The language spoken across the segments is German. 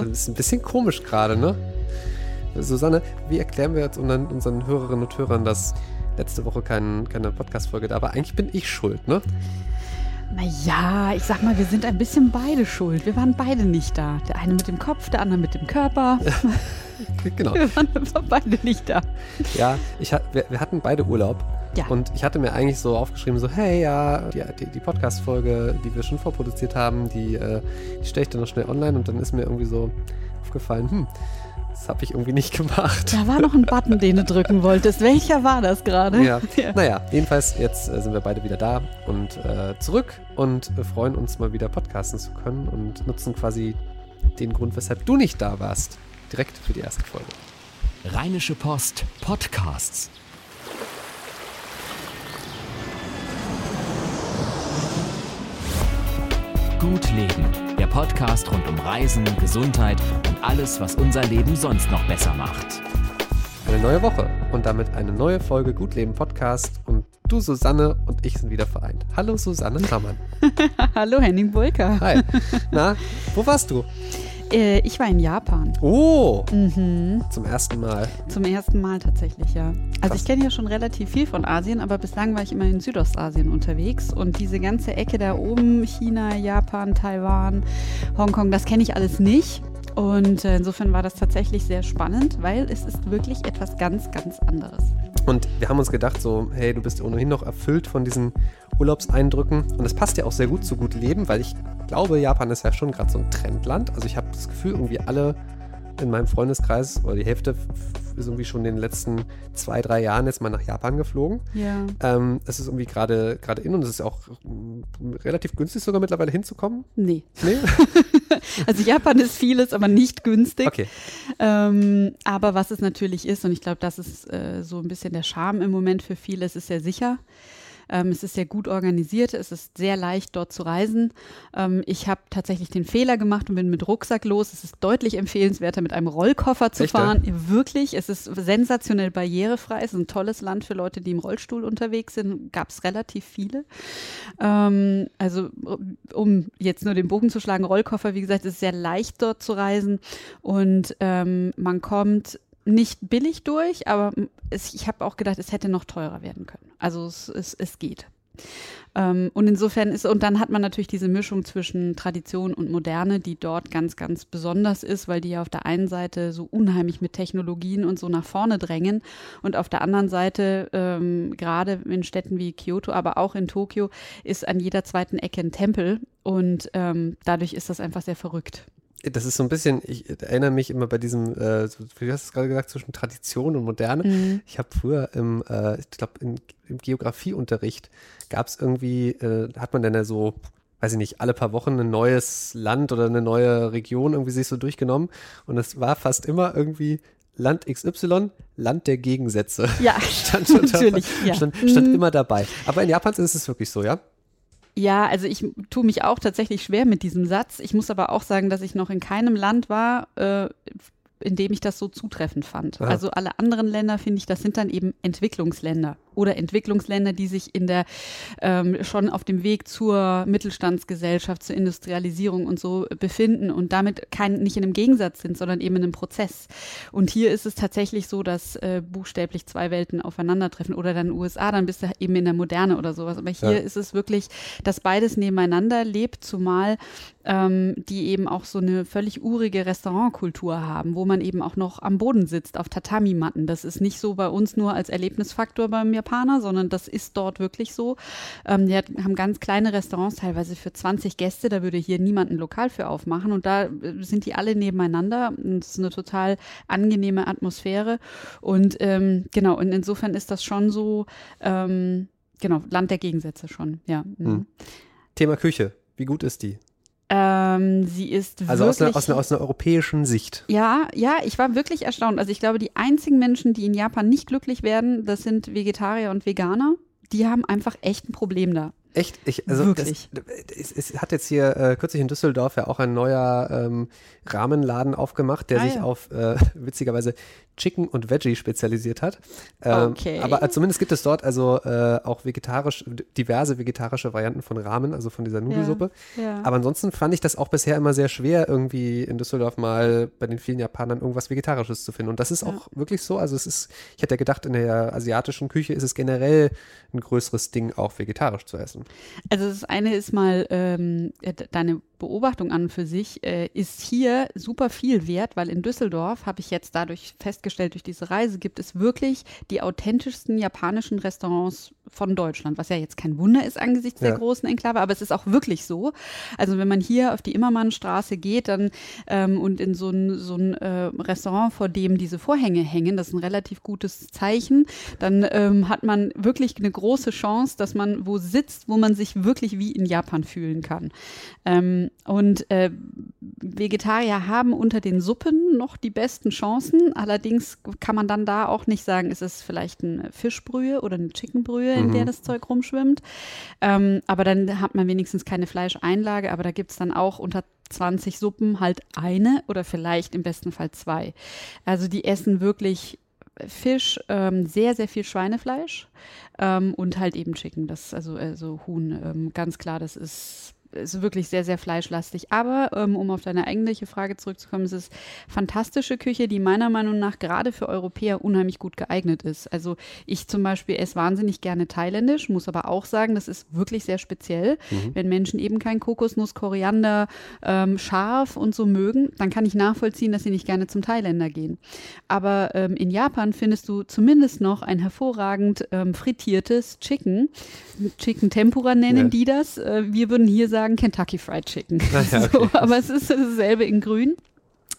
Das ist ein bisschen komisch gerade, ne? Susanne, wie erklären wir jetzt unseren, unseren Hörerinnen und Hörern, dass letzte Woche kein, keine Podcast-Folge da war? Eigentlich bin ich schuld, ne? Naja, ich sag mal, wir sind ein bisschen beide schuld. Wir waren beide nicht da. Der eine mit dem Kopf, der andere mit dem Körper. genau. Wir waren beide nicht da. Ja, ich, wir, wir hatten beide Urlaub. Ja. Und ich hatte mir eigentlich so aufgeschrieben, so, hey, ja, die, die, die Podcast-Folge, die wir schon vorproduziert haben, die, äh, die stelle ich dann noch schnell online und dann ist mir irgendwie so aufgefallen, hm, das habe ich irgendwie nicht gemacht. Da war noch ein Button, den du drücken wolltest. Welcher war das gerade? Ja. ja. Naja, jedenfalls, jetzt äh, sind wir beide wieder da und äh, zurück und äh, freuen uns mal wieder podcasten zu können und nutzen quasi den Grund, weshalb du nicht da warst, direkt für die erste Folge. Rheinische Post Podcasts. Gut Leben, der Podcast rund um Reisen, Gesundheit und alles, was unser Leben sonst noch besser macht. Eine neue Woche und damit eine neue Folge Gut Leben Podcast und du, Susanne und ich sind wieder vereint. Hallo Susanne Hammann. Hallo Henning Bulka. Hi. Na, wo warst du? Äh, ich war in Japan. Oh! Mhm. Zum ersten Mal. Zum ersten Mal tatsächlich, ja. Also Krass. ich kenne ja schon relativ viel von Asien, aber bislang war ich immer in Südostasien unterwegs und diese ganze Ecke da oben, China, Japan, Taiwan, Hongkong, das kenne ich alles nicht. Und äh, insofern war das tatsächlich sehr spannend, weil es ist wirklich etwas ganz, ganz anderes. Und wir haben uns gedacht, so, hey, du bist ohnehin noch erfüllt von diesen Urlaubseindrücken. Und das passt ja auch sehr gut zu gut Leben, weil ich glaube, Japan ist ja schon gerade so ein Trendland. Also ich habe das Gefühl, irgendwie alle in meinem Freundeskreis oder die Hälfte ist irgendwie schon in den letzten zwei, drei Jahren jetzt mal nach Japan geflogen. Ja. Ähm, es ist irgendwie gerade gerade in und es ist auch mm, relativ günstig sogar mittlerweile hinzukommen. Nee. Nee? Also Japan ist vieles, aber nicht günstig. Okay. Ähm, aber was es natürlich ist, und ich glaube, das ist äh, so ein bisschen der Charme im Moment für viele, es ist sehr sicher. Ähm, es ist sehr gut organisiert, es ist sehr leicht dort zu reisen. Ähm, ich habe tatsächlich den Fehler gemacht und bin mit Rucksack los. Es ist deutlich empfehlenswerter, mit einem Rollkoffer zu Echt, ja? fahren. Wirklich, es ist sensationell barrierefrei. Es ist ein tolles Land für Leute, die im Rollstuhl unterwegs sind. Gab es relativ viele. Ähm, also um jetzt nur den Bogen zu schlagen, Rollkoffer, wie gesagt, es ist sehr leicht dort zu reisen und ähm, man kommt nicht billig durch, aber es, ich habe auch gedacht, es hätte noch teurer werden können. Also es, es, es geht. Ähm, und insofern ist, und dann hat man natürlich diese Mischung zwischen Tradition und Moderne, die dort ganz, ganz besonders ist, weil die ja auf der einen Seite so unheimlich mit Technologien und so nach vorne drängen und auf der anderen Seite, ähm, gerade in Städten wie Kyoto, aber auch in Tokio, ist an jeder zweiten Ecke ein Tempel und ähm, dadurch ist das einfach sehr verrückt. Das ist so ein bisschen, ich erinnere mich immer bei diesem, äh, wie hast du es gerade gesagt, zwischen Tradition und Moderne. Mhm. Ich habe früher im, äh, ich glaube, im Geografieunterricht gab es irgendwie, äh, hat man dann ja so, weiß ich nicht, alle paar Wochen ein neues Land oder eine neue Region irgendwie sich so durchgenommen. Und es war fast immer irgendwie Land XY, Land der Gegensätze. Ja, Stand, stand, natürlich. Ja. stand, stand Mhm. immer dabei. Aber in Japan ist es wirklich so, ja? Ja, also ich tue mich auch tatsächlich schwer mit diesem Satz. Ich muss aber auch sagen, dass ich noch in keinem Land war, äh, in dem ich das so zutreffend fand. Aha. Also alle anderen Länder, finde ich, das sind dann eben Entwicklungsländer oder Entwicklungsländer, die sich in der ähm, schon auf dem Weg zur Mittelstandsgesellschaft, zur Industrialisierung und so befinden und damit kein, nicht in einem Gegensatz sind, sondern eben in einem Prozess. Und hier ist es tatsächlich so, dass äh, buchstäblich zwei Welten aufeinandertreffen oder dann USA, dann bist du eben in der Moderne oder sowas. Aber hier Ja. ist es wirklich, dass beides nebeneinander lebt, zumal ähm, die eben auch so eine völlig urige Restaurantkultur haben, wo man eben auch noch am Boden sitzt, auf Tatami-Matten. Das ist nicht so bei uns nur als Erlebnisfaktor beim Japaner, sondern das ist dort wirklich so. Ähm, die hat, haben ganz kleine Restaurants, teilweise für 20 Gäste, da würde hier niemand ein Lokal für aufmachen und da äh, sind die alle nebeneinander es ist eine total angenehme Atmosphäre und ähm, genau, und insofern ist das schon so, ähm, genau, Land der Gegensätze schon, ja. Mhm. Hm. Thema Küche. Wie gut ist die? Ähm, sie ist Also aus wirklich. einer, aus, einer, aus einer europäischen Sicht. ja, ja, ich war wirklich erstaunt. Also ich glaube, die einzigen Menschen, die in Japan nicht glücklich werden, das sind Vegetarier und Veganer. Die haben einfach echt ein Problem da. Echt? Ich, also Wirklich. Das, es, es, hat jetzt hier äh, kürzlich in Düsseldorf ja auch ein neuer ähm, Rahmenladen aufgemacht, der Ah, sich ja. auf äh, witzigerweise Chicken und Veggie spezialisiert hat. Ähm, Okay. Aber äh, zumindest gibt es dort also äh, auch vegetarisch, diverse vegetarische Varianten von Ramen, also von dieser Nudelsuppe. Ja. Aber ansonsten fand ich das auch bisher immer sehr schwer, irgendwie in Düsseldorf mal bei den vielen Japanern irgendwas Vegetarisches zu finden. Und das ist auch wirklich so. Also es ist, ich hätte ja gedacht, in der asiatischen Küche ist es generell ein größeres Ding, auch vegetarisch zu essen. Also das eine ist mal ähm, äh, de- deine Beobachtung an für sich äh, ist hier super viel wert, weil in Düsseldorf habe ich jetzt dadurch festgestellt, durch diese Reise gibt es wirklich die authentischsten japanischen Restaurants von Deutschland, was ja jetzt kein Wunder ist angesichts der Ja. großen Enklave, aber es ist auch wirklich so. Also wenn man hier auf die Immermannstraße geht dann ähm, und in so ein, so ein äh, Restaurant, vor dem diese Vorhänge hängen, das ist ein relativ gutes Zeichen, dann ähm, hat man wirklich eine große Chance, dass man wo sitzt, wo man sich wirklich wie in Japan fühlen kann. Ähm, und äh, Vegetarier haben unter den Suppen noch die besten Chancen. Allerdings kann man dann da auch nicht sagen, ist es vielleicht eine Fischbrühe oder eine Chickenbrühe, in der das Zeug rumschwimmt. Ähm, aber dann hat man wenigstens keine Fleischeinlage. Aber da gibt es dann auch unter 20 Suppen halt eine oder vielleicht im besten Fall zwei. Also die essen wirklich Fisch, ähm, sehr, sehr viel Schweinefleisch ähm, und halt eben Chicken, das, also, also Huhn, ähm, ganz klar, das ist, ist wirklich sehr, sehr fleischlastig. Aber ähm, um auf deine eigentliche Frage zurückzukommen, es ist fantastische Küche, die meiner Meinung nach gerade für Europäer unheimlich gut geeignet ist. Also ich zum Beispiel esse wahnsinnig gerne thailändisch, muss aber auch sagen, das ist wirklich sehr speziell. Wenn Menschen eben kein Kokosnuss, Koriander, ähm, scharf und so mögen, dann kann ich nachvollziehen, dass sie nicht gerne zum Thailänder gehen. Aber ähm, in Japan findest du zumindest noch ein hervorragend ähm, frittiertes Chicken. Chicken Tempura nennen Ja. die das. Äh, wir würden hier sagen Kentucky Fried Chicken. ja, so, okay. aber es ist dasselbe in grün.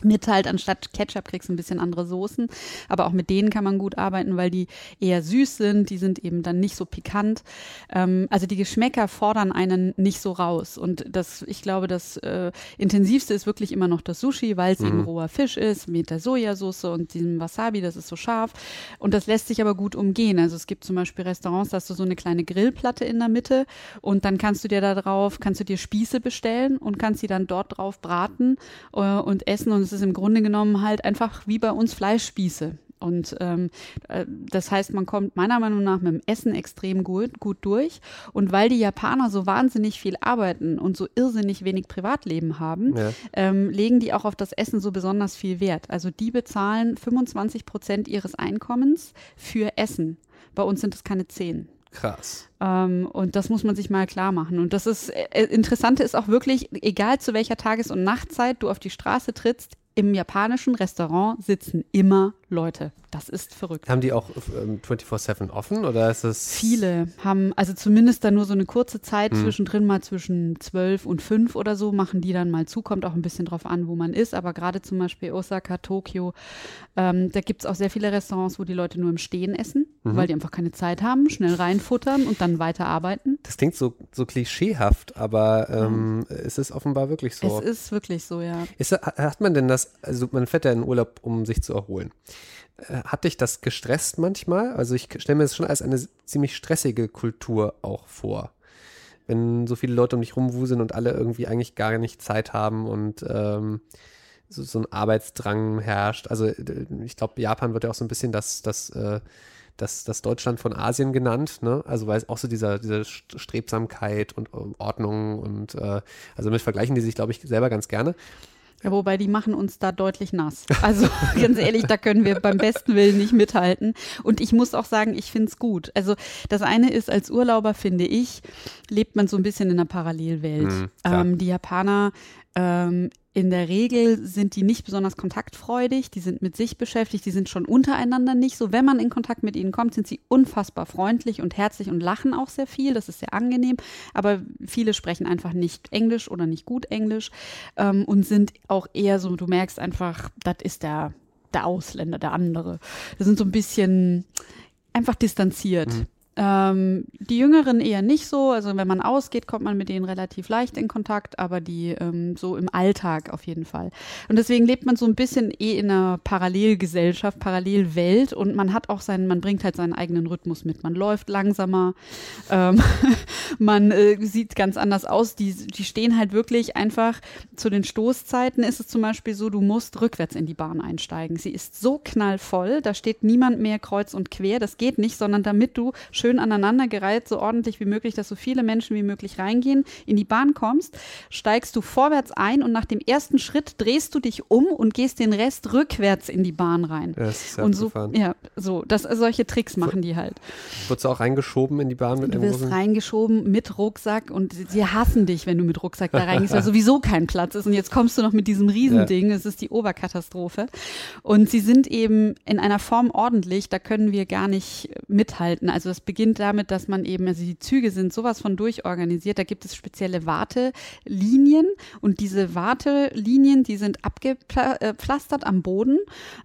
Mit halt anstatt Ketchup kriegst du ein bisschen andere Soßen. Aber auch mit denen kann man gut arbeiten, weil die eher süß sind. Die sind eben dann nicht so pikant. Ähm, also die Geschmäcker fordern einen nicht so raus. Und das, ich glaube, das äh, intensivste ist wirklich immer noch das Sushi, weil es eben roher Fisch ist mit der Sojasauce und diesem Wasabi, das ist so scharf. Und das lässt sich aber gut umgehen. Also es gibt zum Beispiel Restaurants, da hast du so eine kleine Grillplatte in der Mitte und dann kannst du dir da drauf, kannst du dir Spieße bestellen und kannst sie dann dort drauf braten äh, und essen. Und es ist im Grunde genommen halt einfach wie bei uns Fleischspieße. Und ähm, äh, das heißt, man kommt meiner Meinung nach mit dem Essen extrem gut, gut durch. Und weil die Japaner so wahnsinnig viel arbeiten und so irrsinnig wenig Privatleben haben, Ja. ähm, legen die auch auf das Essen so besonders viel Wert. Also die bezahlen 25 Prozent ihres Einkommens für Essen. Bei uns sind es keine 10. Krass. Ähm, und das muss man sich mal klar machen. Und das ist, äh, Interessante ist auch wirklich, egal zu welcher Tages- und Nachtzeit du auf die Straße trittst, im japanischen Restaurant sitzen immer Leute. Das ist verrückt. Haben die auch ähm, 24-7 offen oder ist es. Viele haben, also zumindest dann nur so eine kurze Zeit Hm. zwischendrin, mal zwischen zwölf und fünf oder so, machen die dann mal zu, kommt auch ein bisschen drauf an, wo man ist. Aber gerade zum Beispiel Osaka, Tokio, ähm, da gibt es auch sehr viele Restaurants, wo die Leute nur im Stehen essen, Mhm. weil die einfach keine Zeit haben, schnell reinfuttern und dann weiterarbeiten. Das klingt so, so klischeehaft, aber ähm, es ist offenbar wirklich so. Es ist wirklich so, ja. Ist, hat man denn das, also man fährt ja in Urlaub, um sich zu erholen. Äh, Hat dich das gestresst manchmal? Also ich stelle mir das schon als eine ziemlich stressige Kultur auch vor. Wenn so viele Leute um dich rumwuseln und alle irgendwie eigentlich gar nicht Zeit haben und ähm, so, so ein Arbeitsdrang herrscht. Also äh, ich glaube, Japan wird ja auch so ein bisschen das, das, äh, das, das Deutschland von Asien genannt, ne? Also weil es auch so dieser, diese St- Strebsamkeit und ähm, Ordnung und äh, also damit vergleichen die sich, glaube ich, selber ganz gerne. Ja, wobei die machen uns da deutlich nass. Also ganz ehrlich, da können wir beim besten Willen nicht mithalten. Und ich muss auch sagen, ich finde es gut. Also das eine ist, als Urlauber finde ich, lebt man so ein bisschen in einer Parallelwelt. Mhm, ähm, die Japaner ähm, in der Regel sind die nicht besonders kontaktfreudig, die sind mit sich beschäftigt, die sind schon untereinander nicht so. Wenn man in Kontakt mit ihnen kommt, sind sie unfassbar freundlich und herzlich und lachen auch sehr viel. Das ist sehr angenehm. Aber viele sprechen einfach nicht Englisch oder nicht gut Englisch ähm, und sind auch eher so, du merkst einfach, das ist der, der Ausländer, der andere. Das sind so ein bisschen einfach distanziert. Ähm, die Jüngeren eher nicht so. Also wenn man ausgeht, kommt man mit denen relativ leicht in Kontakt, aber die ähm, so im Alltag auf jeden Fall. Und deswegen lebt man so ein bisschen eh in einer Parallelgesellschaft, Parallelwelt und man hat auch seinen, man bringt halt seinen eigenen Rhythmus mit. Man läuft langsamer, ähm, man äh, sieht ganz anders aus. Die, die stehen halt wirklich einfach zu den Stoßzeiten ist es zum Beispiel so, du musst rückwärts in die Bahn einsteigen. Sie ist so knallvoll, da steht niemand mehr kreuz und quer. Das geht nicht, sondern damit du schön aneinandergereiht, so ordentlich wie möglich, dass so viele Menschen wie möglich reingehen, in die Bahn kommst, steigst du vorwärts ein und nach dem ersten Schritt drehst du dich um und gehst den Rest rückwärts in die Bahn rein. Ja, das ist ja und so, abgefahren. ja, so, das, solche Tricks machen die halt. Wurdest du auch reingeschoben in die Bahn mit Du wirst reingeschoben mit Rucksack und sie- hassen dich, wenn du mit Rucksack da reingehst, weil sowieso kein Platz ist. Und jetzt kommst du noch mit diesem Riesending. Es ist die Oberkatastrophe. Und sie sind eben in einer Form ordentlich, da können wir gar nicht mithalten. Also es beginnt damit, dass man eben, also die Züge sind sowas von durchorganisiert. Da gibt es spezielle Wartelinien und diese Wartelinien, die sind abgepflastert am Boden.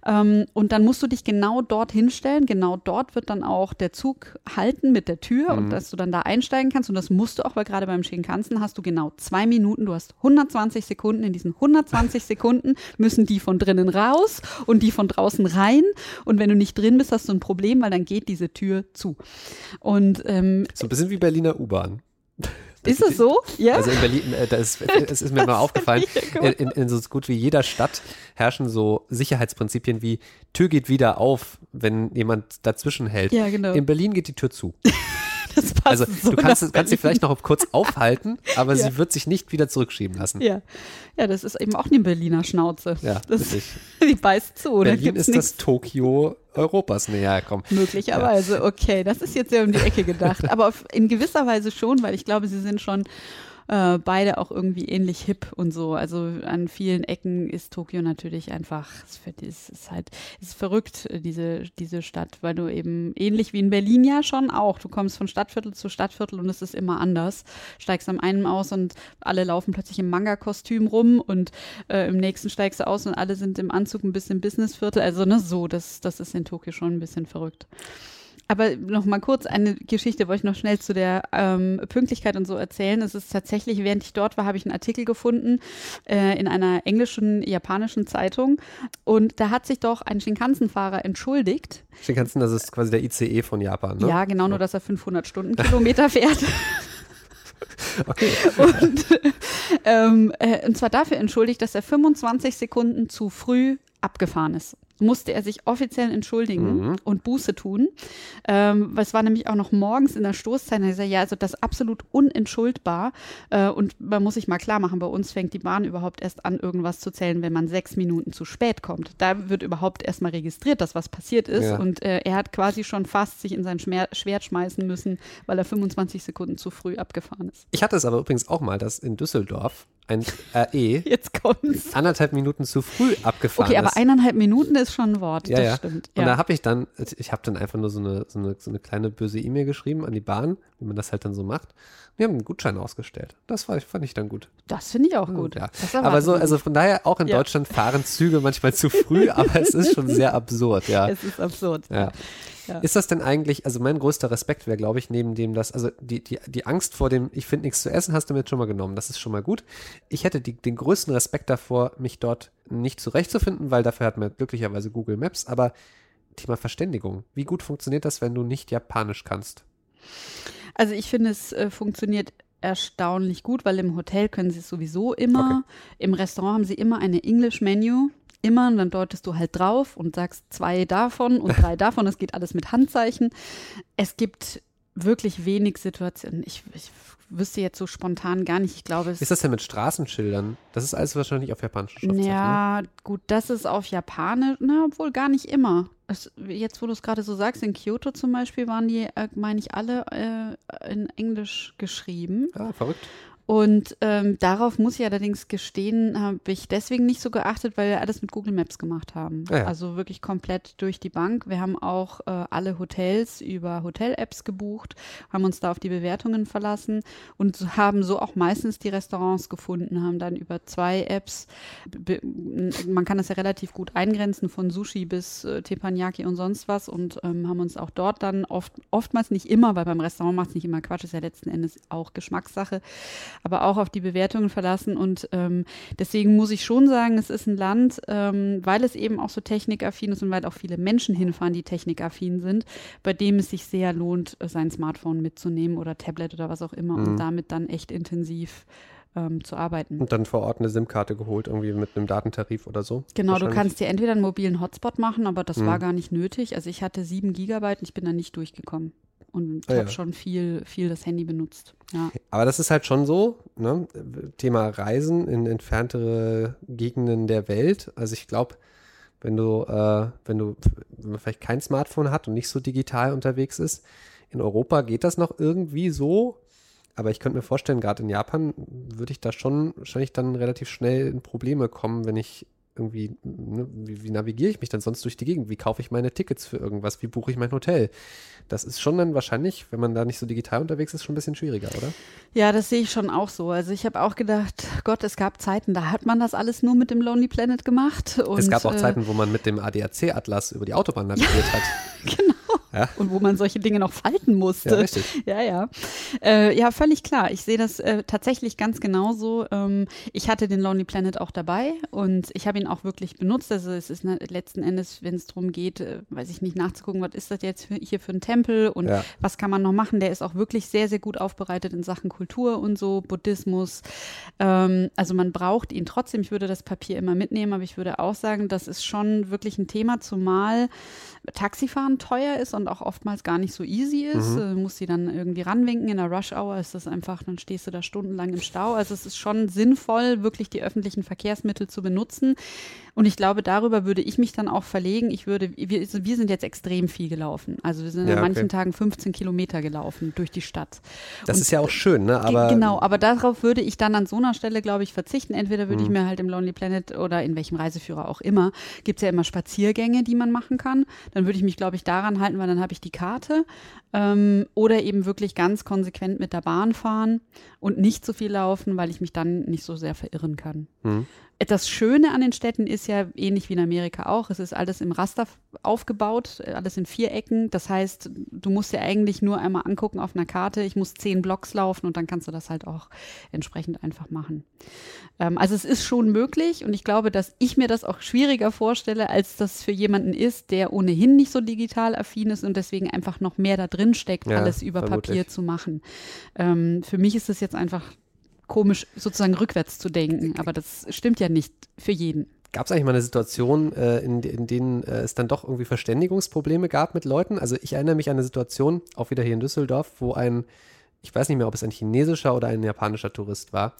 Ähm, und dann musst du dich genau dort hinstellen. Genau dort wird dann auch der Zug halten mit der Tür und dass du dann da einsteigen kannst. Und das musst du auch, weil gerade beim Shinkansen hast du genau zwei Minuten. Du hast 120 Sekunden. In diesen 120 Sekunden müssen die von drinnen raus und die von draußen rein. Und wenn du nicht drin bist, hast du ein Problem, weil dann geht diese Tür zu. Und ähm, So ein bisschen wie Berliner U-Bahn. ist es so? Ja. Also in Berlin, äh, da ist, es ist mir mal aufgefallen, in, in, so gut wie jeder Stadt herrschen so Sicherheitsprinzipien wie Tür geht wieder auf, wenn jemand dazwischen hält. Ja, genau. In Berlin geht die Tür zu. das passt Also so du kannst, kannst sie vielleicht noch kurz aufhalten, aber Ja. sie wird sich nicht wieder zurückschieben lassen. Ja. ja, das ist eben auch eine Berliner Schnauze. Ja, das, wirklich. die beißt zu. Da Berlin ist das nichts Tokio Europas. Naja, komm. möglicherweise. Okay, das ist jetzt sehr um die Ecke gedacht. Aber auf, in gewisser Weise schon, weil ich glaube, sie sind schon äh, beide auch irgendwie ähnlich hip und so. Also an vielen Ecken ist Tokio natürlich einfach, es ist- halt, ist verrückt, äh, diese, diese Stadt, weil du eben ähnlich wie in Berlin ja schon auch, du kommst von Stadtviertel zu Stadtviertel und es ist immer anders. Steigst am einen aus und alle laufen plötzlich im Manga-Kostüm rum und äh, im nächsten steigst du aus und alle sind im Anzug ein bisschen Businessviertel. Also ne, so, das, das ist in Tokio schon ein bisschen verrückt. Aber noch mal kurz eine Geschichte, wollte ich noch schnell zu der ähm, Pünktlichkeit und so erzählen. Es ist tatsächlich, während ich dort war, habe ich einen Artikel gefunden äh, in einer englischen, japanischen Zeitung. Und da hat sich doch ein Shinkansen-Fahrer entschuldigt. Shinkansen, das ist quasi der ICE von Japan, ne? Ja, genau, nur dass er 500 Stundenkilometer fährt. Okay. Und, ähm, äh, und zwar dafür entschuldigt, dass er 25 Sekunden zu früh abgefahren ist. Musste er sich offiziell entschuldigen Mhm. und Buße tun. Ähm, es war nämlich auch noch morgens in der Stoßzeit. Er sagt, ja, also das ist absolut unentschuldbar. Äh, und man muss sich mal klar machen, bei uns fängt die Bahn überhaupt erst an, irgendwas zu zählen, wenn man sechs Minuten zu spät kommt. Da wird überhaupt erstmal registriert, dass was passiert ist. Ja. Und äh, er hat quasi schon fast sich in sein Schmer Schwert schmeißen müssen, weil er 25 Sekunden zu früh abgefahren ist. Ich hatte es aber übrigens auch mal, dass in Düsseldorf ein RE Jetzt kommt's. anderthalb Minuten zu früh abgefahren Okay, aber ist. eineinhalb Minuten ist schon ein Wort. Ja, das ja. stimmt. Und Ja. da habe ich dann, ich habe dann einfach nur so eine, so, eine, so eine kleine böse E-Mail geschrieben an die Bahn, wie man das halt dann so macht. Wir haben einen Gutschein ausgestellt. Das war, fand ich dann gut. das finde ich auch gut. Ja. Aber so, also von daher, auch in Ja. Deutschland fahren Züge manchmal zu früh, aber es ist schon sehr absurd, ja. es ist absurd. Ja. Ja. Ist das denn eigentlich, also mein größter Respekt wäre, glaube ich, neben dem, dass, also die, die, die Angst vor dem, ich finde nichts zu essen, hast du mir jetzt schon mal genommen, das ist schon mal gut. Ich hätte die, den größten Respekt davor, mich dort nicht zurechtzufinden, weil dafür hat man glücklicherweise Google Maps, aber Thema Verständigung. Wie gut funktioniert das, wenn du nicht Japanisch kannst? Also ich finde, es äh, funktioniert erstaunlich gut, weil im Hotel können sie es sowieso immer. Im Restaurant haben sie immer eine English Menu. Immer, und dann deutest du halt drauf und sagst zwei davon und drei davon. Das geht alles mit Handzeichen. Es gibt wirklich wenig Situationen. Ich, ich wüsste jetzt so spontan gar nicht. Ich glaube, es Ist das denn mit Straßenschildern? Das ist alles wahrscheinlich auf japanischen Schriftzeichen. ne? Ja, gut, das ist auf Japanisch, na, obwohl gar nicht immer. Es, jetzt, wo du es gerade so sagst, in Kyoto zum Beispiel waren die, äh, meine ich, alle äh, in Englisch geschrieben. Ah, verrückt. Und ähm, darauf muss ich allerdings gestehen, habe ich deswegen nicht so geachtet, weil wir alles mit Google Maps gemacht haben. Ah ja. Also wirklich komplett durch die Bank. Wir haben auch äh, alle Hotels über Hotel-Apps gebucht, haben uns da auf die Bewertungen verlassen und haben so auch meistens die Restaurants gefunden, haben dann über zwei Apps, man kann das ja relativ gut eingrenzen, von Sushi bis äh, Teppanyaki und sonst was und ähm, haben uns auch dort dann oft, oftmals nicht immer, weil beim Restaurant macht es nicht immer Quatsch, ist ja letzten Endes auch Geschmackssache, aber auch auf die Bewertungen verlassen. Und ähm, deswegen muss ich schon sagen, es ist ein Land, ähm, weil es eben auch so technikaffin ist und weil auch viele Menschen hinfahren, die technikaffin sind, bei dem es sich sehr lohnt, sein Smartphone mitzunehmen oder Tablet oder was auch immer Mhm. und damit dann echt intensiv ähm, zu arbeiten. Und dann vor Ort eine SIM-Karte geholt, irgendwie mit einem Datentarif oder so. Genau, du kannst dir entweder einen mobilen Hotspot machen, aber das Mhm. war gar nicht nötig. Also ich hatte sieben Gigabyte und ich bin da nicht durchgekommen. Und Ah, habe ja. schon viel, viel das Handy benutzt. Ja. Aber das ist halt schon so, ne? Thema Reisen in entferntere Gegenden der Welt. Also ich glaube, wenn du, äh, wenn du, wenn man vielleicht kein Smartphone hat und nicht so digital unterwegs ist, in Europa geht das noch irgendwie so. Aber ich könnte mir vorstellen, gerade in Japan würde ich da schon wahrscheinlich dann relativ schnell in Probleme kommen, wenn ich irgendwie, ne, wie, wie navigiere ich mich dann sonst durch die Gegend? Wie kaufe ich meine Tickets für irgendwas? Wie buche ich mein Hotel? Das ist schon dann wahrscheinlich, wenn man da nicht so digital unterwegs ist, schon ein bisschen schwieriger, oder? ja, das sehe ich schon auch so. Also ich habe auch gedacht, Gott, es gab Zeiten, da hat man das alles nur mit dem Lonely Planet gemacht. Und, es gab auch äh, Zeiten, wo man mit dem ADAC-Atlas über die Autobahn navigiert hat. Genau. Ja. Und wo man solche Dinge noch falten musste. Ja, richtig. Ja, ja. Äh, ja, völlig klar. Ich sehe das äh, tatsächlich ganz genauso. Ähm, ich hatte den Lonely Planet auch dabei und ich habe ihn auch wirklich benutzt. Also es ist ne, letzten Endes, wenn es darum geht, äh, weiß ich nicht, nachzugucken, was ist das jetzt für, hier für ein Tempel und Ja. was kann man noch machen. Der ist auch wirklich sehr, sehr gut aufbereitet in Sachen Kultur und so, Buddhismus. Ähm, also man braucht ihn trotzdem. Ich würde das Papier immer mitnehmen, aber ich würde auch sagen, das ist schon wirklich ein Thema, zumal Taxifahren teuer ist und auch oftmals gar nicht so easy ist. Mhm. Äh, musst sie dann irgendwie ranwinken. In der Rush Hour ist das einfach, dann stehst du da stundenlang im Stau. Also es ist schon sinnvoll, wirklich die öffentlichen Verkehrsmittel zu benutzen. Und ich glaube, darüber würde ich mich dann auch verlegen. Ich würde, wir, wir sind jetzt extrem viel gelaufen. Also wir sind Ja, an manchen okay. Tagen 15 Kilometer gelaufen durch die Stadt. Das Und ist ja auch schön, ne? Aber genau, aber darauf würde ich dann an so einer Stelle, glaube ich, verzichten. Entweder würde ich Mhm. mir halt im Lonely Planet oder in welchem Reiseführer auch immer, gibt es ja immer Spaziergänge, die man machen kann. Dann würde ich mich, glaube ich, daran halten, weil dann habe ich die Karte. Ähm, oder eben wirklich ganz konsequent mit der Bahn fahren und nicht so viel laufen, weil ich mich dann nicht so sehr verirren kann. Mhm. Das Schöne an den Städten ist ja ähnlich wie in Amerika auch. Es ist alles im Raster aufgebaut, alles in Vierecken. Das heißt, du musst dir eigentlich nur einmal angucken auf einer Karte. Ich muss zehn Blocks laufen und dann kannst du das halt auch entsprechend einfach machen. Ähm, also es ist schon möglich und ich glaube, dass ich mir das auch schwieriger vorstelle, als das für jemanden ist, der ohnehin nicht so digital affin ist und deswegen einfach noch mehr da drin steckt, Ja, alles über vermutlich. Papier zu machen. Ähm, für mich ist es jetzt einfach komisch, sozusagen rückwärts zu denken. Aber das stimmt ja nicht für jeden. Gab es eigentlich mal eine Situation, äh, in, in denen äh, es dann doch irgendwie Verständigungsprobleme gab mit Leuten? Also ich erinnere mich an eine Situation, auch wieder hier in Düsseldorf, wo ein, ich weiß nicht mehr, ob es ein chinesischer oder ein japanischer Tourist war,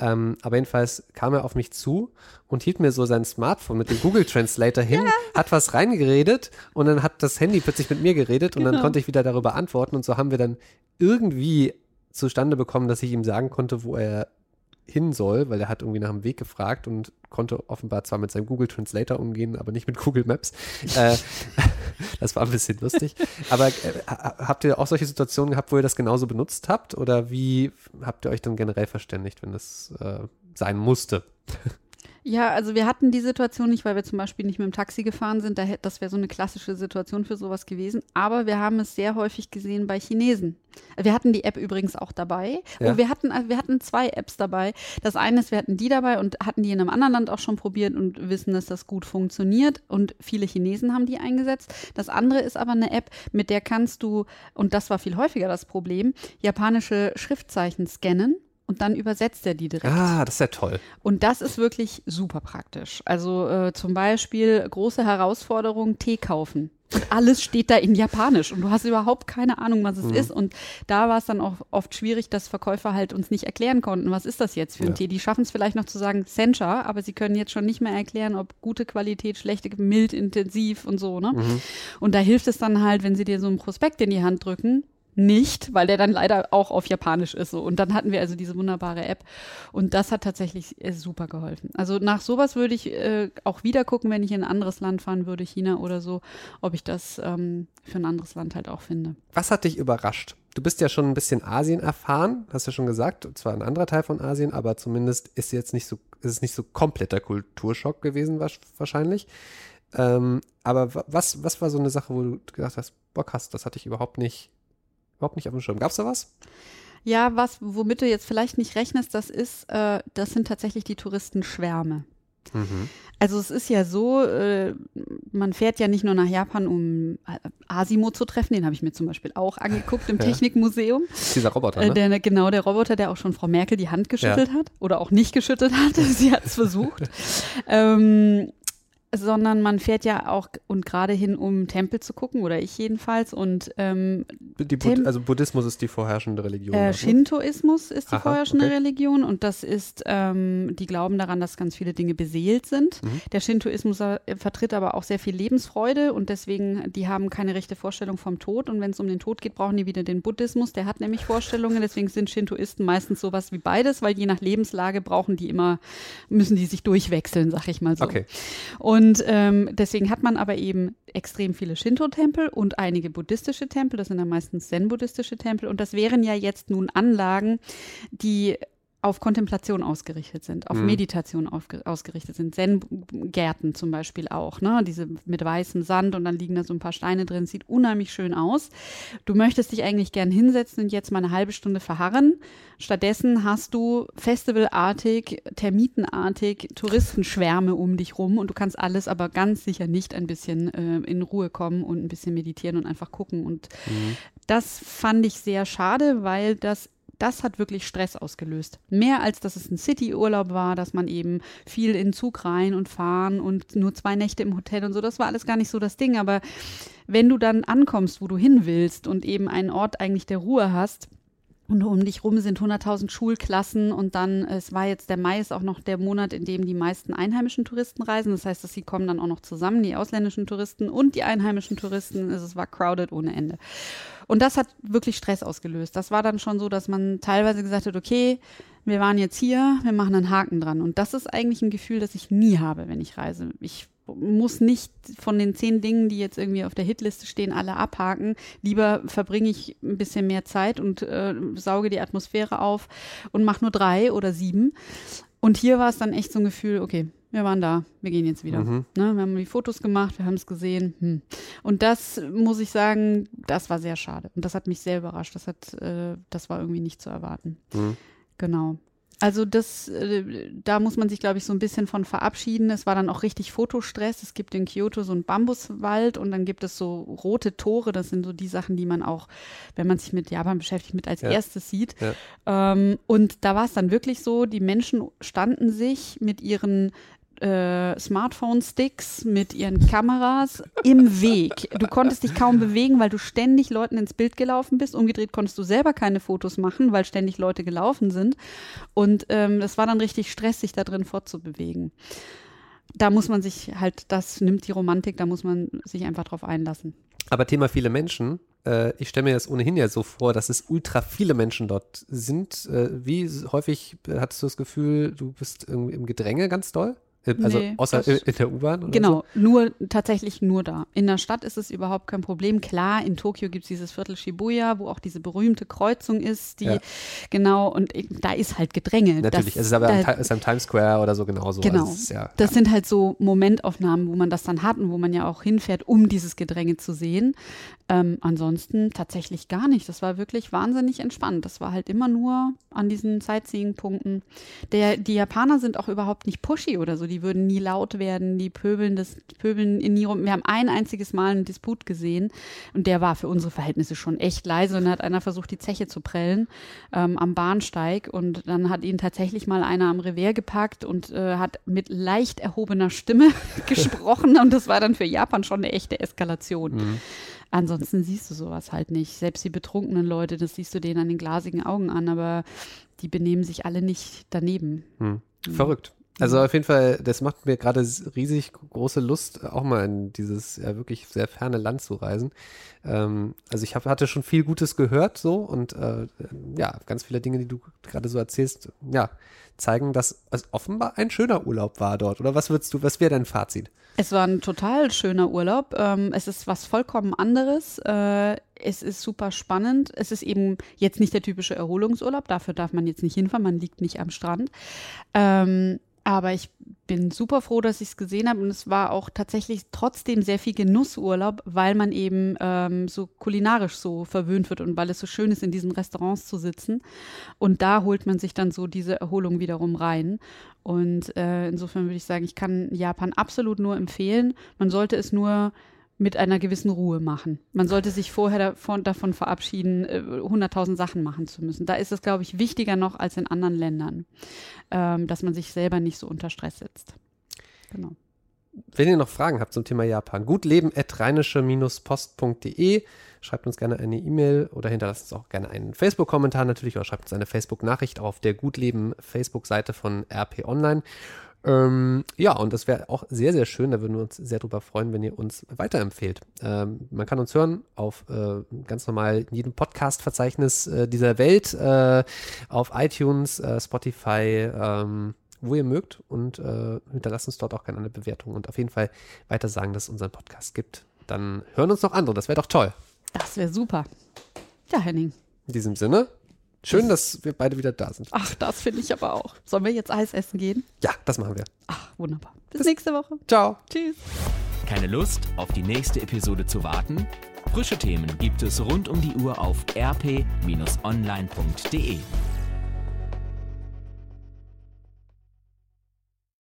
ähm, aber jedenfalls kam er auf mich zu und hielt mir so sein Smartphone mit dem Google Translator hin, hat was reingeredet und dann hat das Handy plötzlich mit mir geredet und dann Genau. konnte ich wieder darüber antworten. Und so haben wir dann irgendwie zustande bekommen, dass ich ihm sagen konnte, wo er hin soll, weil er hat irgendwie nach dem Weg gefragt und konnte offenbar zwar mit seinem Google Translator umgehen, aber nicht mit Google Maps. Äh, das war ein bisschen lustig. Aber äh, ha- habt ihr auch solche Situationen gehabt, wo ihr das genauso benutzt habt? Oder wie habt ihr euch dann generell verständigt, wenn das äh, sein musste? Ja, also wir hatten die Situation nicht, weil wir zum Beispiel nicht mit dem Taxi gefahren sind. Da hätte, das wäre so eine klassische Situation für sowas gewesen. Aber wir haben es sehr häufig gesehen bei Chinesen. Wir hatten die App übrigens auch dabei. Ja. Oh, wir hatten, also wir hatten zwei Apps dabei. Das eine ist, wir hatten die dabei und hatten die in einem anderen Land auch schon probiert und wissen, dass das gut funktioniert. Und viele Chinesen haben die eingesetzt. Das andere ist aber eine App, mit der kannst du, und das war viel häufiger das Problem, japanische Schriftzeichen scannen. Und dann übersetzt er die direkt. Ah, das ist ja toll. Und das ist wirklich super praktisch. Also äh, zum Beispiel große Herausforderung, Tee kaufen. Und alles steht da in Japanisch und du hast überhaupt keine Ahnung, was es Mhm. ist. Und da war es dann auch oft schwierig, dass Verkäufer halt uns nicht erklären konnten, was ist das jetzt für ein Ja. Tee. Die schaffen es vielleicht noch zu sagen Sencha, aber sie können jetzt schon nicht mehr erklären, ob gute Qualität, schlechte, mild, intensiv und so. Ne? Mhm. Und da hilft es dann halt, wenn sie dir so ein Prospekt in die Hand drücken, nicht, weil der dann leider auch auf Japanisch ist so. Und dann hatten wir also diese wunderbare App und das hat tatsächlich äh, super geholfen. Also nach sowas würde ich äh, auch wieder gucken, wenn ich in ein anderes Land fahren würde, China oder so, ob ich das ähm, für ein anderes Land halt auch finde. Was hat dich überrascht? Du bist ja schon ein bisschen Asien erfahren, hast ja schon gesagt, zwar ein anderer Teil von Asien, aber zumindest ist jetzt nicht so, ist es nicht so kompletter Kulturschock gewesen wahrscheinlich. Ähm, aber was, was war so eine Sache, wo du gedacht hast, boah krass, das hatte ich überhaupt nicht überhaupt nicht auf dem Schirm. Gab es da was? Ja, was, womit du jetzt vielleicht nicht rechnest, das ist, äh, das sind tatsächlich die Touristenschwärme. Mhm. Also es ist ja so, äh, man fährt ja nicht nur nach Japan, um äh, Asimo zu treffen, den habe ich mir zum Beispiel auch angeguckt im ja. Technikmuseum. Dieser Roboter, äh, ne? Der, genau, der Roboter, der auch schon Frau Merkel die Hand geschüttelt ja. hat oder auch nicht geschüttelt hat. Sie hat es versucht. ähm, sondern man fährt ja auch und gerade hin, um Tempel zu gucken, oder ich jedenfalls. Und ähm, Bud also Buddhismus ist die vorherrschende Religion. Äh, Shintoismus ist die Aha, vorherrschende okay. Religion und das ist, ähm, die glauben daran, dass ganz viele Dinge beseelt sind. Mhm. Der Shintoismus äh, vertritt aber auch sehr viel Lebensfreude und deswegen, die haben keine rechte Vorstellung vom Tod. Und wenn es um den Tod geht, brauchen die wieder den Buddhismus. Der hat nämlich Vorstellungen. Deswegen sind Shintoisten meistens sowas wie beides, weil je nach Lebenslage brauchen die immer, müssen die sich durchwechseln, sag ich mal so. Okay. Und und ähm, deswegen hat man aber eben extrem viele Shinto-Tempel und einige buddhistische Tempel. Das sind dann meistens zen-buddhistische Tempel. Und das wären ja jetzt nun Anlagen, die auf Kontemplation ausgerichtet sind, auf mhm. Meditation ausgerichtet sind. Zen-Gärten zum Beispiel auch, ne? Diese mit weißem Sand und dann liegen da so ein paar Steine drin. Sieht unheimlich schön aus. Du möchtest dich eigentlich gern hinsetzen und jetzt mal eine halbe Stunde verharren. Stattdessen hast du festivalartig, termitenartig Touristenschwärme um dich rum und du kannst alles aber ganz sicher nicht ein bisschen äh, in Ruhe kommen und ein bisschen meditieren und einfach gucken. Und mhm. das fand ich sehr schade, weil das das hat wirklich Stress ausgelöst. Mehr als dass es ein City-Urlaub war, dass man eben viel in Zug rein und fahren und nur zwei Nächte im Hotel und so. Das war alles gar nicht so das Ding. Aber wenn du dann ankommst, wo du hin willst und eben einen Ort eigentlich der Ruhe hast, und um dich rum sind 100.000 Schulklassen und dann, es war jetzt der Mai ist auch noch der Monat, in dem die meisten einheimischen Touristen reisen. Das heißt, dass sie kommen dann auch noch zusammen, die ausländischen Touristen und die einheimischen Touristen. Es war crowded ohne Ende. Und das hat wirklich Stress ausgelöst. Das war dann schon so, dass man teilweise gesagt hat, okay, wir waren jetzt hier, wir machen einen Haken dran. Und das ist eigentlich ein Gefühl, das ich nie habe, wenn ich reise. Ich muss nicht von den zehn Dingen, die jetzt irgendwie auf der Hitliste stehen, alle abhaken. Lieber verbringe ich ein bisschen mehr Zeit und äh, sauge die Atmosphäre auf und mache nur drei oder sieben. Und hier war es dann echt so ein Gefühl, okay, wir waren da, wir gehen jetzt wieder. Mhm. Ne, wir haben die Fotos gemacht, wir haben es gesehen. Hm. Und das muss ich sagen, das war sehr schade. Und das hat mich sehr überrascht. Das hat, äh, das war irgendwie nicht zu erwarten. Mhm. Genau. Also das, äh, da muss man sich, glaube ich, so ein bisschen von verabschieden. Es war dann auch richtig Fotostress. Es gibt in Kyoto so einen Bambuswald und dann gibt es so rote Tore. Das sind so die Sachen, die man auch, wenn man sich mit Japan beschäftigt, mit als ja. erstes sieht. Ja. Ähm, und da war es dann wirklich so, die Menschen standen sich mit ihren äh, Smartphone-Sticks mit ihren Kameras im Weg. Du konntest dich kaum bewegen, weil du ständig Leuten ins Bild gelaufen bist. Umgedreht konntest du selber keine Fotos machen, weil ständig Leute gelaufen sind. Und ähm, das war dann richtig stressig, da drin fortzubewegen. Da muss man sich halt, das nimmt die Romantik, da muss man sich einfach drauf einlassen. Aber Thema viele Menschen, äh, ich stelle mir das ohnehin ja so vor, dass es ultra viele Menschen dort sind. Äh, wie häufig hattest du das Gefühl, du bist irgendwie im Gedränge ganz doll? Also nee, außer in der U-Bahn? Genau, so? nur tatsächlich nur da. In der Stadt ist es überhaupt kein Problem. Klar, in Tokio gibt es dieses Viertel Shibuya, wo auch diese berühmte Kreuzung ist, die ja. genau, und da ist halt Gedränge. Natürlich, das, es ist aber da, am, ist am Times Square oder so genauso. Genau. Also ja, das ja. sind halt so Momentaufnahmen, wo man das dann hat und wo man ja auch hinfährt, um dieses Gedränge zu sehen. Ähm, ansonsten tatsächlich gar nicht. Das war wirklich wahnsinnig entspannt. Das war halt immer nur an diesen Sightseeing-Punkten. Die Japaner sind auch überhaupt nicht pushy oder so. Die würden nie laut werden, die pöbeln das pöbeln in nie rum. Wir haben ein einziges Mal einen Disput gesehen und der war für unsere Verhältnisse schon echt leise und dann hat einer versucht, die Zeche zu prellen ähm, am Bahnsteig und dann hat ihn tatsächlich mal einer am Revers gepackt und äh, hat mit leicht erhobener Stimme gesprochen und das war dann für Japan schon eine echte Eskalation. Mhm. Ansonsten siehst du sowas halt nicht. Selbst die betrunkenen Leute, das siehst du denen an den glasigen Augen an, aber die benehmen sich alle nicht daneben. Hm. Verrückt. Also auf jeden Fall, das macht mir gerade riesig große Lust, auch mal in dieses ja wirklich sehr ferne Land zu reisen. Ähm, also ich hab, hatte schon viel Gutes gehört so und äh, ja, ganz viele Dinge, die du gerade so erzählst, ja, zeigen, dass es offenbar ein schöner Urlaub war dort. Oder was würdest du, was wäre dein Fazit? Es war ein total schöner Urlaub. Ähm, es ist was vollkommen anderes. Äh, es ist super spannend. Es ist eben jetzt nicht der typische Erholungsurlaub. Dafür darf man jetzt nicht hinfahren. Man liegt nicht am Strand. Ähm, aber ich bin super froh, dass ich es gesehen habe. Und es war auch tatsächlich trotzdem sehr viel Genussurlaub, weil man eben ähm, so kulinarisch so verwöhnt wird und weil es so schön ist, in diesen Restaurants zu sitzen. Und da holt man sich dann so diese Erholung wiederum rein. Und äh, insofern würde ich sagen, ich kann Japan absolut nur empfehlen. Man sollte es nur mit einer gewissen Ruhe machen. Man sollte sich vorher davon, davon verabschieden, äh, hunderttausend Sachen machen zu müssen. Da ist es, glaube ich, wichtiger noch als in anderen Ländern, ähm, dass man sich selber nicht so unter Stress setzt. Genau. Wenn ihr noch Fragen habt zum Thema Japan, gutleben.rheinische-post.de. Schreibt uns gerne eine E-Mail oder hinterlasst uns auch gerne einen Facebook-Kommentar natürlich oder schreibt uns eine Facebook-Nachricht auf der Gutleben Facebook-Seite von RP Online. Ähm, ja, und das wäre auch sehr, sehr schön. Da würden wir uns sehr drüber freuen, wenn ihr uns weiterempfehlt. Ähm, man kann uns hören auf äh, ganz normal jedem Podcast-Verzeichnis äh, dieser Welt, äh, auf iTunes, äh, Spotify, ähm, wo ihr mögt und äh, hinterlasst uns dort auch gerne eine Bewertung und auf jeden Fall weiter sagen, dass es unseren Podcast gibt. Dann hören uns noch andere. Das wäre doch toll. Das wäre super. Ja, Henning. In diesem Sinne, Schön, dass wir beide wieder da sind. Ach, das finde ich aber auch. Sollen wir jetzt Eis essen gehen? Ja, das machen wir. Ach, wunderbar. Bis, Bis nächste Woche. Ciao. Tschüss. Keine Lust, auf die nächste Episode zu warten? Frische Themen gibt es rund um die Uhr auf rp-online.de.